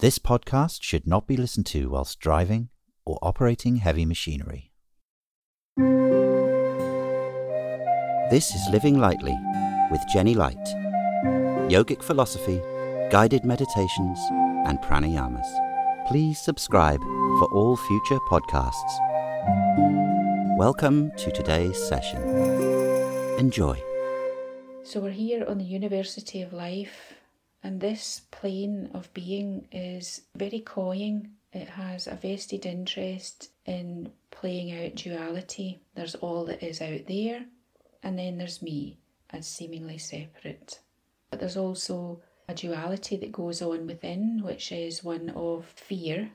This podcast should not be listened to whilst driving or operating heavy machinery. This is Living Lightly with Jenny Light. Yogic philosophy, guided meditations, and pranayamas. Please subscribe for all future podcasts. Welcome to today's session. Enjoy. So, we're here on the University of Life and this plane of being is very cloying. It has a vested interest in playing out duality. There's all that is out there, and then there's me as seemingly separate. But there's also a duality that goes on within, which is one of fear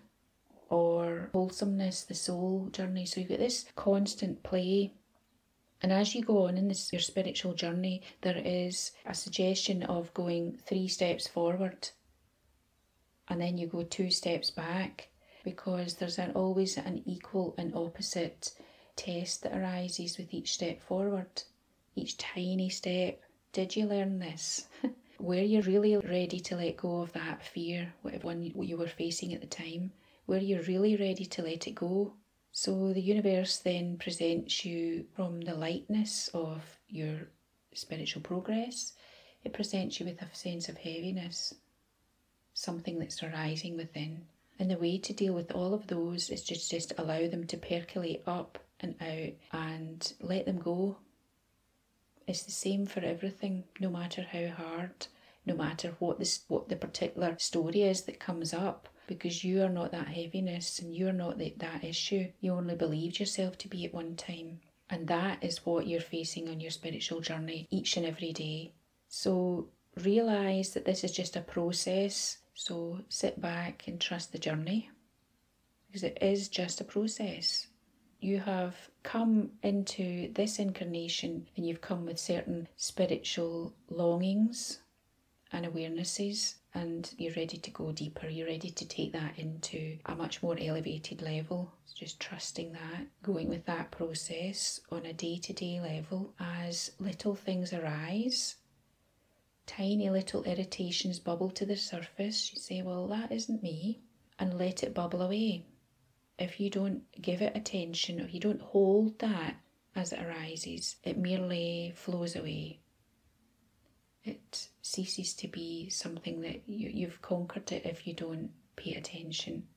or wholesomeness, the soul journey. So you've got this constant play and as you go on in this your spiritual journey, there is a suggestion of going three steps forward and then you go two steps back because there's an, always an equal and opposite test that arises with each step forward, each tiny step. Did you learn this? were you really ready to let go of that fear, whatever one you were facing at the time? Were you really ready to let it go? So the universe then presents you from the lightness of your spiritual progress, it presents you with a sense of heaviness, something that's arising within. And the way to deal with all of those is just, just allow them to percolate up and out and let them go. It's the same for everything, no matter how hard, no matter what this what the particular story is that comes up because you are not that heaviness and you're not the, that issue you only believed yourself to be at one time. And that is what you're facing on your spiritual journey each and every day. So realize that this is just a process. So sit back and trust the journey because it is just a process. You have come into this incarnation and you've come with certain spiritual longings and awarenesses and you're ready to go deeper. You're ready to take that into a much more elevated level. Just trusting that, going with that process on a day to day level as little things arise. Tiny little irritations bubble to the surface. You say, Well, that isn't me, and let it bubble away. If you don't give it attention, if you don't hold that as it arises, it merely flows away it ceases to be something that you, you've conquered it if you don't pay attention.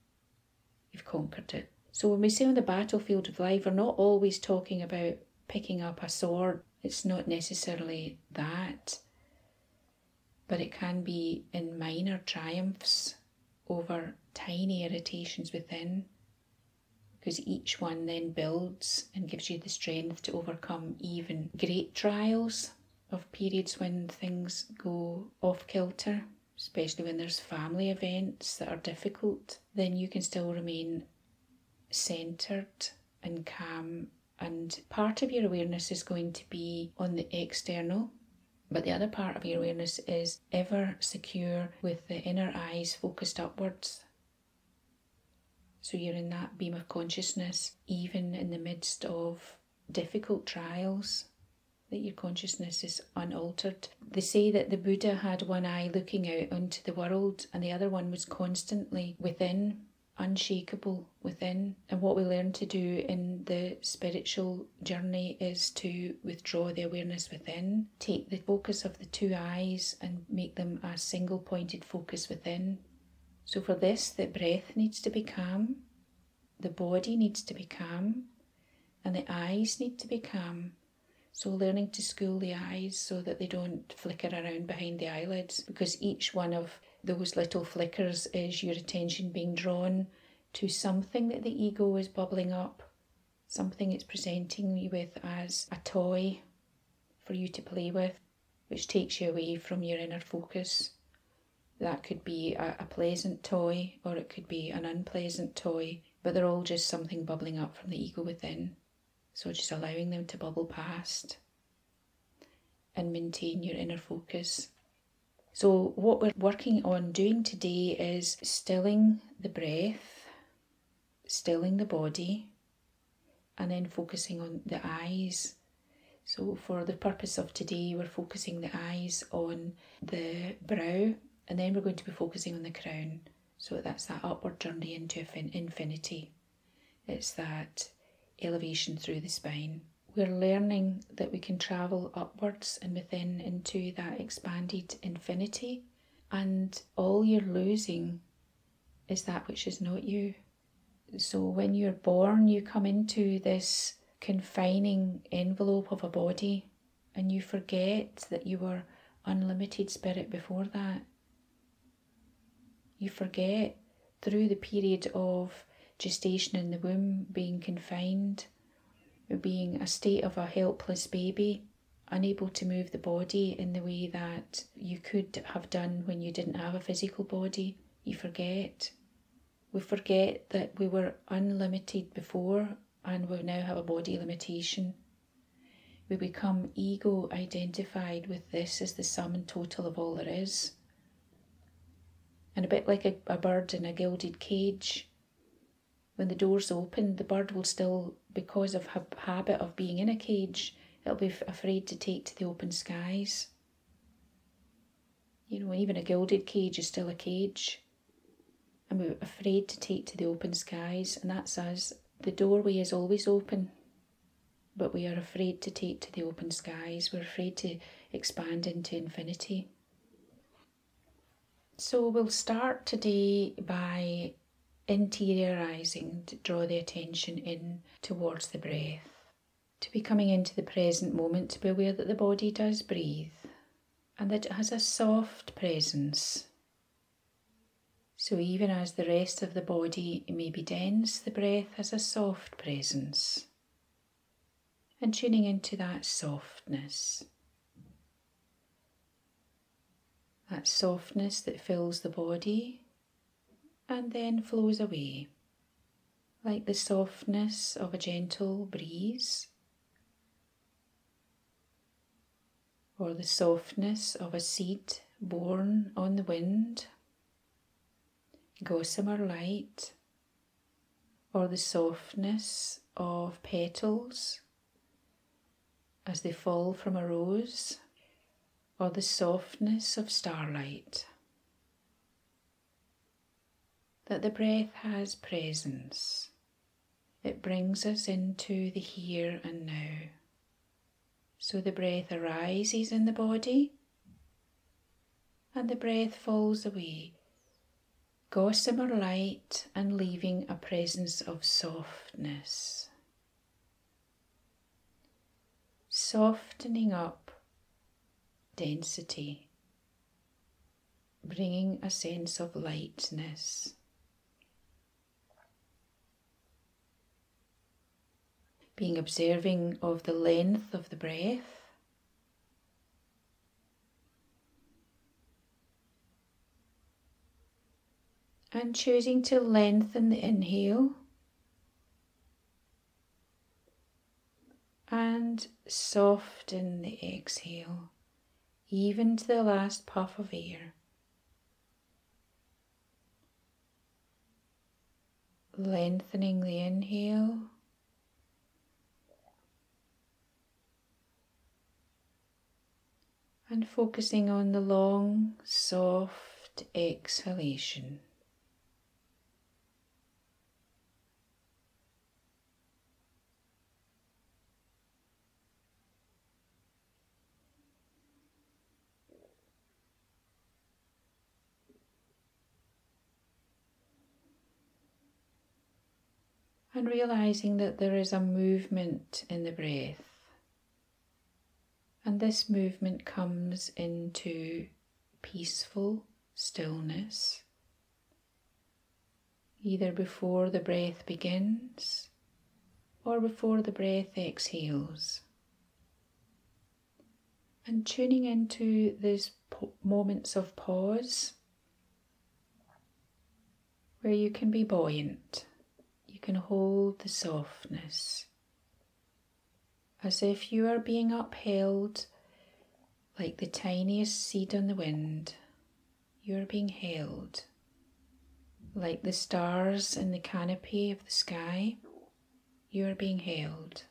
You've conquered it. So when we say on the battlefield of life, we're not always talking about picking up a sword. It's not necessarily that. But it can be in minor triumphs over tiny irritations within, because each one then builds and gives you the strength to overcome even great trials of periods when things go off kilter, especially when there's family events that are difficult, then you can still remain centered and calm. And part of your awareness is going to be on the external, but the other part of your awareness is ever secure with the inner eyes focused upwards. So you're in that beam of consciousness, even in the midst of difficult trials that your consciousness is unaltered. They say that the Buddha had one eye looking out onto the world and the other one was constantly within, unshakable within. And what we learn to do in the spiritual journey is to withdraw the awareness within, take the focus of the two eyes and make them a single pointed focus within. So, for this, the breath needs to be calm, the body needs to be calm, and the eyes need to be calm so, learning to school the eyes so that they don't flicker around behind the eyelids, because each one of those little flickers is your attention being drawn to something that the ego is bubbling up, something it's presenting you with as a toy for you to play with, which takes you away from your inner focus. That could be a, a pleasant toy or it could be an unpleasant toy, but they're all just something bubbling up from the ego within. So just allowing them to bubble past and maintain your inner focus. So, what we're working on doing today is stilling the breath, stilling the body, and then focusing on the eyes. So, for the purpose of today, we're focusing the eyes on the brow, and then we're going to be focusing on the crown. So that's that upward journey into infinity. It's that elevation through the spine. We're learning that we can travel upwards and within into that expanded infinity, and all you're losing is that which is not you. So when you're born, you come into this confining envelope of a body and you forget that you were unlimited spirit before that. You forget through the period of gestation in the womb being confined, being a state of a helpless baby, unable to move the body in the way that you could have done when you didn't have a physical body. You forget. We forget that we were unlimited before and we now have a body limitation. We become ego identified with this as the sum and total of all there is. And a bit like a, a bird in a gilded cage, when the doors open, the bird will still, because of ha- habit of being in a cage, it'll be afraid to take to the open skies. You know, even a gilded cage is still a cage. And we're afraid to take to the open skies, and that's us. The doorway is always open, but we are afraid to take to the open skies. We're afraid to expand into infinity. So we'll start today by interiorizing to draw the attention in towards the breath, to be coming into the present moment, to be aware that the body does breathe and that it has a soft presence so, even as the rest of the body may be dense, the breath has a soft presence. And tuning into that softness. That softness that fills the body and then flows away, like the softness of a gentle breeze or the softness of a seed borne on the wind gossamer light or the softness of petals as they fall from a rose or the softness of starlight. That the breath has presence. It brings us into the here and now. So the breath arises in the body and the breath falls away gossamer light and leaving a presence of softness. Softening up density, bringing a sense of lightness. Being observing of the length of the breath and choosing to lengthen the inhale and soften the exhale, even to the last puff of air. Lengthening the inhale. And focusing on the long, soft exhalation. and realizing that there is a movement in the breath. This movement comes into peaceful stillness, either before the breath begins or before the breath exhales. And tuning into these moments of pause where you can be buoyant you can hold the softness as if you are being upheld like the tiniest seed on the wind. You are being held like the stars in the canopy of the sky. You are being held.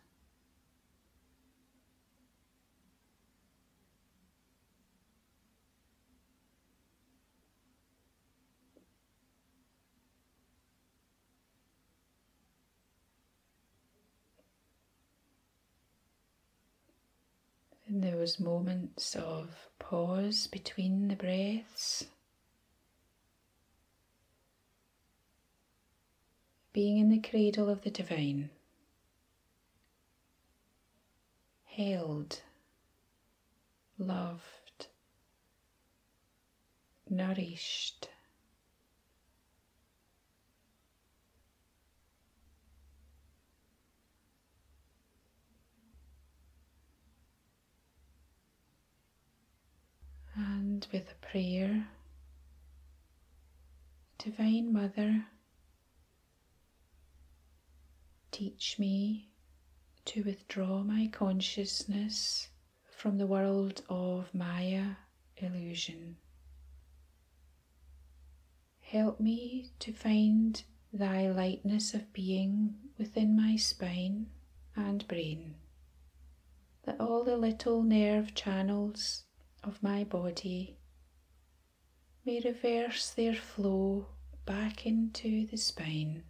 Those moments of pause between the breaths. Being in the cradle of the divine, held, loved, nourished. And with a prayer, Divine Mother, teach me to withdraw my consciousness from the world of Maya illusion. Help me to find thy lightness of being within my spine and brain, that all the little nerve channels of my body may reverse their flow back into the spine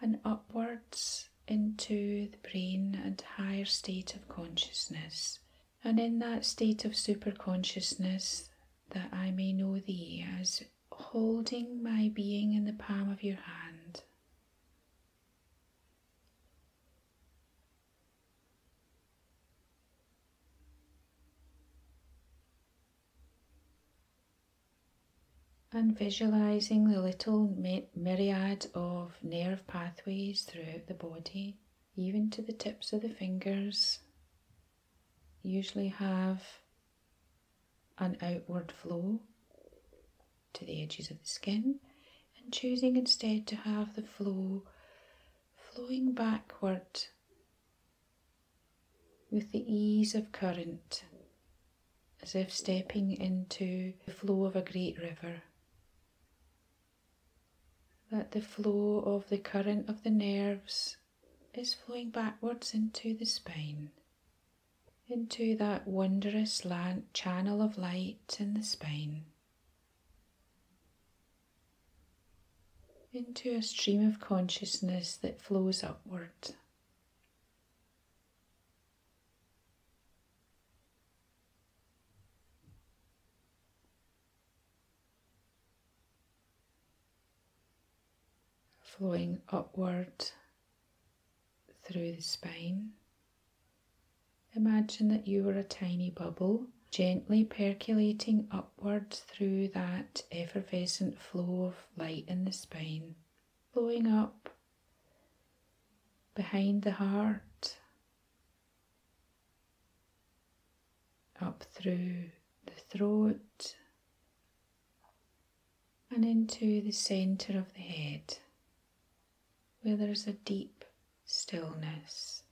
and upwards into the brain and higher state of consciousness. And in that state of super consciousness, that I may know Thee as holding my being in the palm of your hand and visualizing the little myriad of nerve pathways throughout the body, even to the tips of the fingers, usually have an outward flow to the edges of the skin, and choosing instead to have the flow flowing backward with the ease of current, as if stepping into the flow of a great river that the flow of the current of the nerves is flowing backwards into the spine, into that wondrous channel of light in the spine, into a stream of consciousness that flows upward. Flowing upward through the spine. Imagine that you are a tiny bubble gently percolating upward through that effervescent flow of light in the spine, flowing up behind the heart, up through the throat, and into the centre of the head where there's a deep stillness.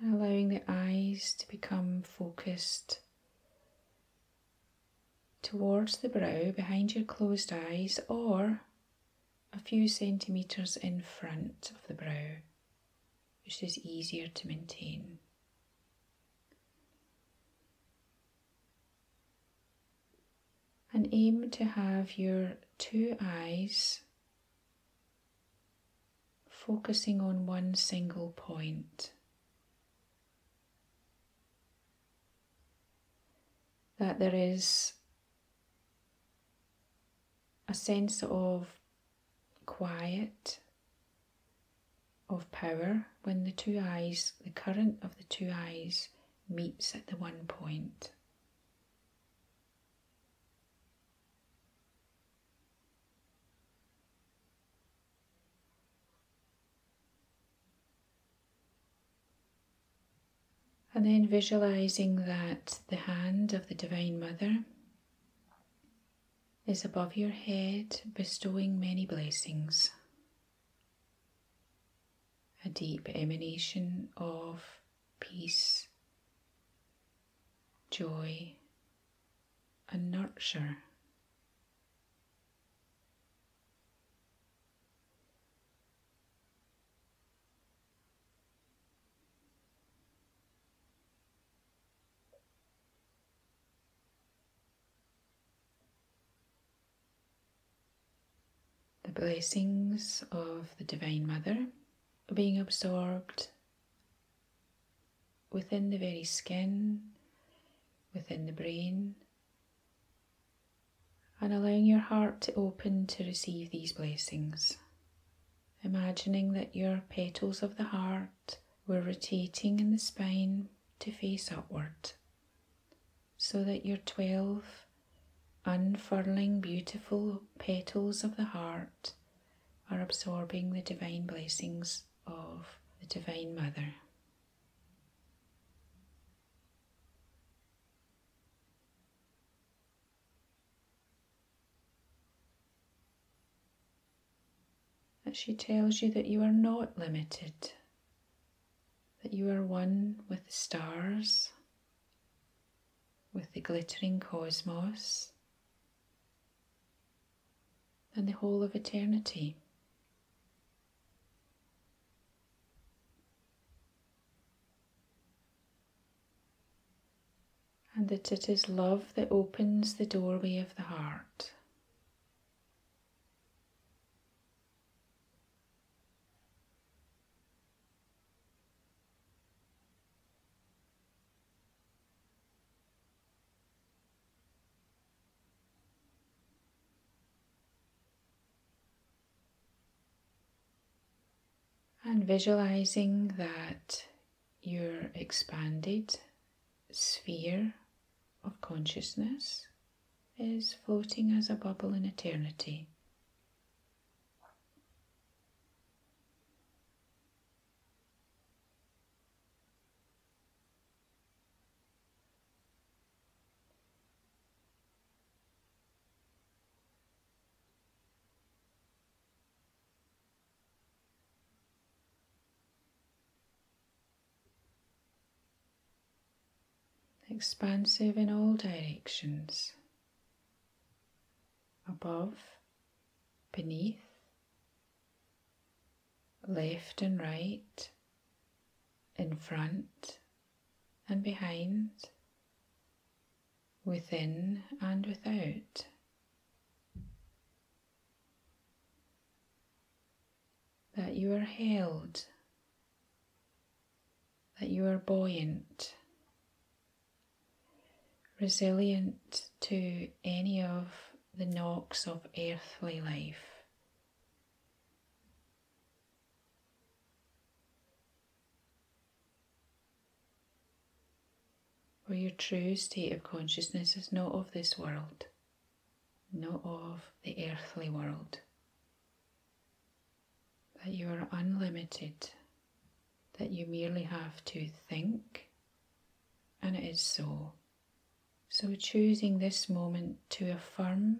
And allowing the eyes to become focused towards the brow behind your closed eyes or a few centimetres in front of the brow, which is easier to maintain. And aim to have your two eyes focusing on one single point. That there is a sense of quiet, of power when the two eyes, the current of the two eyes meets at the one point. And then visualizing that the hand of the Divine Mother is above your head, bestowing many blessings. A deep emanation of peace, joy, and nurture. Blessings of the Divine Mother being absorbed within the very skin, within the brain, and allowing your heart to open to receive these blessings. Imagining that your petals of the heart were rotating in the spine to face upward, so that your 12 unfurling beautiful petals of the heart are absorbing the divine blessings of the Divine Mother. That she tells you that you are not limited, that you are one with the stars, with the glittering cosmos, and the whole of eternity. and that it is love that opens the doorway of the heart. And visualizing that your expanded sphere of consciousness is floating as a bubble in eternity. Expansive in all directions, above, beneath, left and right, in front and behind, within and without. That you are held, that you are buoyant resilient to any of the knocks of earthly life. Where your true state of consciousness is not of this world, not of the earthly world. That you are unlimited, that you merely have to think, and it is so. So, choosing this moment to affirm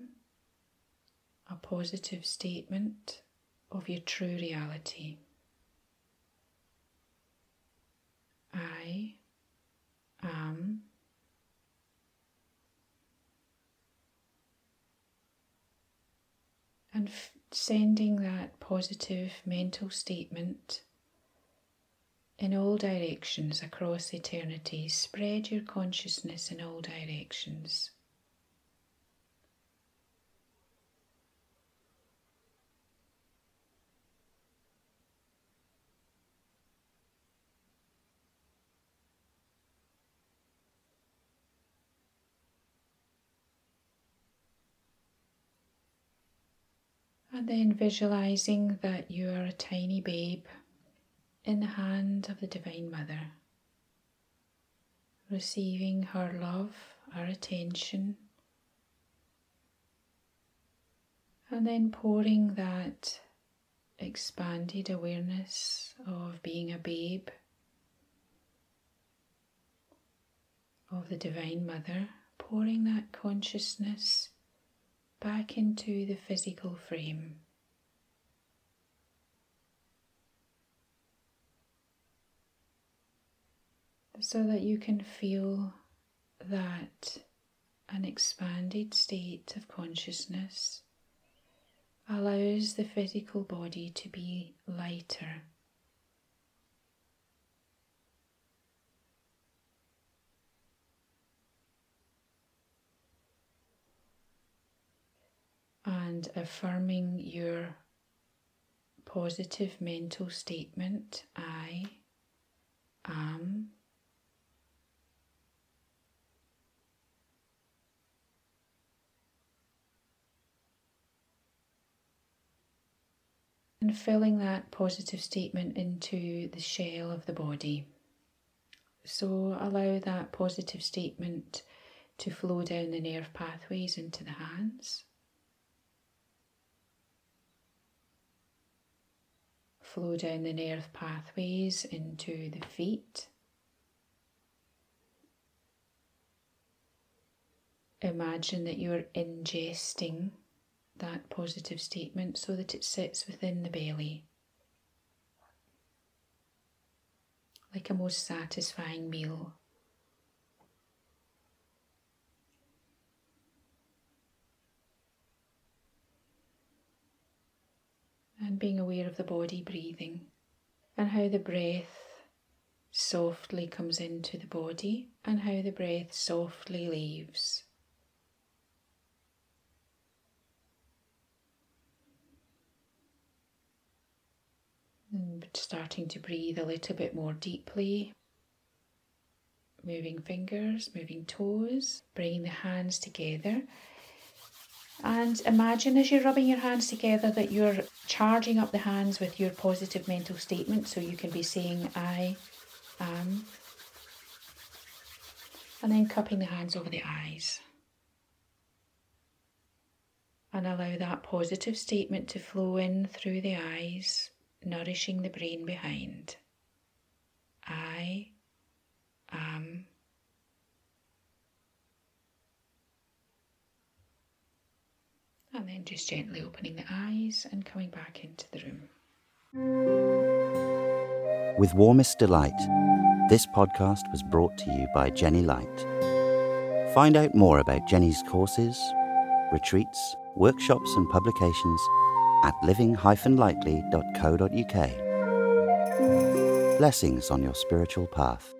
a positive statement of your true reality. I am and f- sending that positive mental statement in all directions across eternity. Spread your consciousness in all directions. And then visualizing that you are a tiny babe in the hand of the Divine Mother, receiving her love, her attention, and then pouring that expanded awareness of being a babe, of the Divine Mother, pouring that consciousness back into the physical frame. So that you can feel that an expanded state of consciousness allows the physical body to be lighter. And affirming your positive mental statement I am. And filling that positive statement into the shell of the body. So allow that positive statement to flow down the nerve pathways into the hands. Flow down the nerve pathways into the feet. Imagine that you're ingesting that positive statement so that it sits within the belly. Like a most satisfying meal. and being aware of the body breathing and how the breath softly comes into the body and how the breath softly leaves. And starting to breathe a little bit more deeply. Moving fingers, moving toes, bringing the hands together and imagine as you're rubbing your hands together that you're charging up the hands with your positive mental statement. So you can be saying, I am. And then cupping the hands over the eyes. And allow that positive statement to flow in through the eyes, nourishing the brain behind. I am. and then just gently opening the eyes and coming back into the room. With warmest delight, this podcast was brought to you by Jenny Light. Find out more about Jenny's courses, retreats, workshops, and publications at living-lightly.co.uk. Blessings on your spiritual path.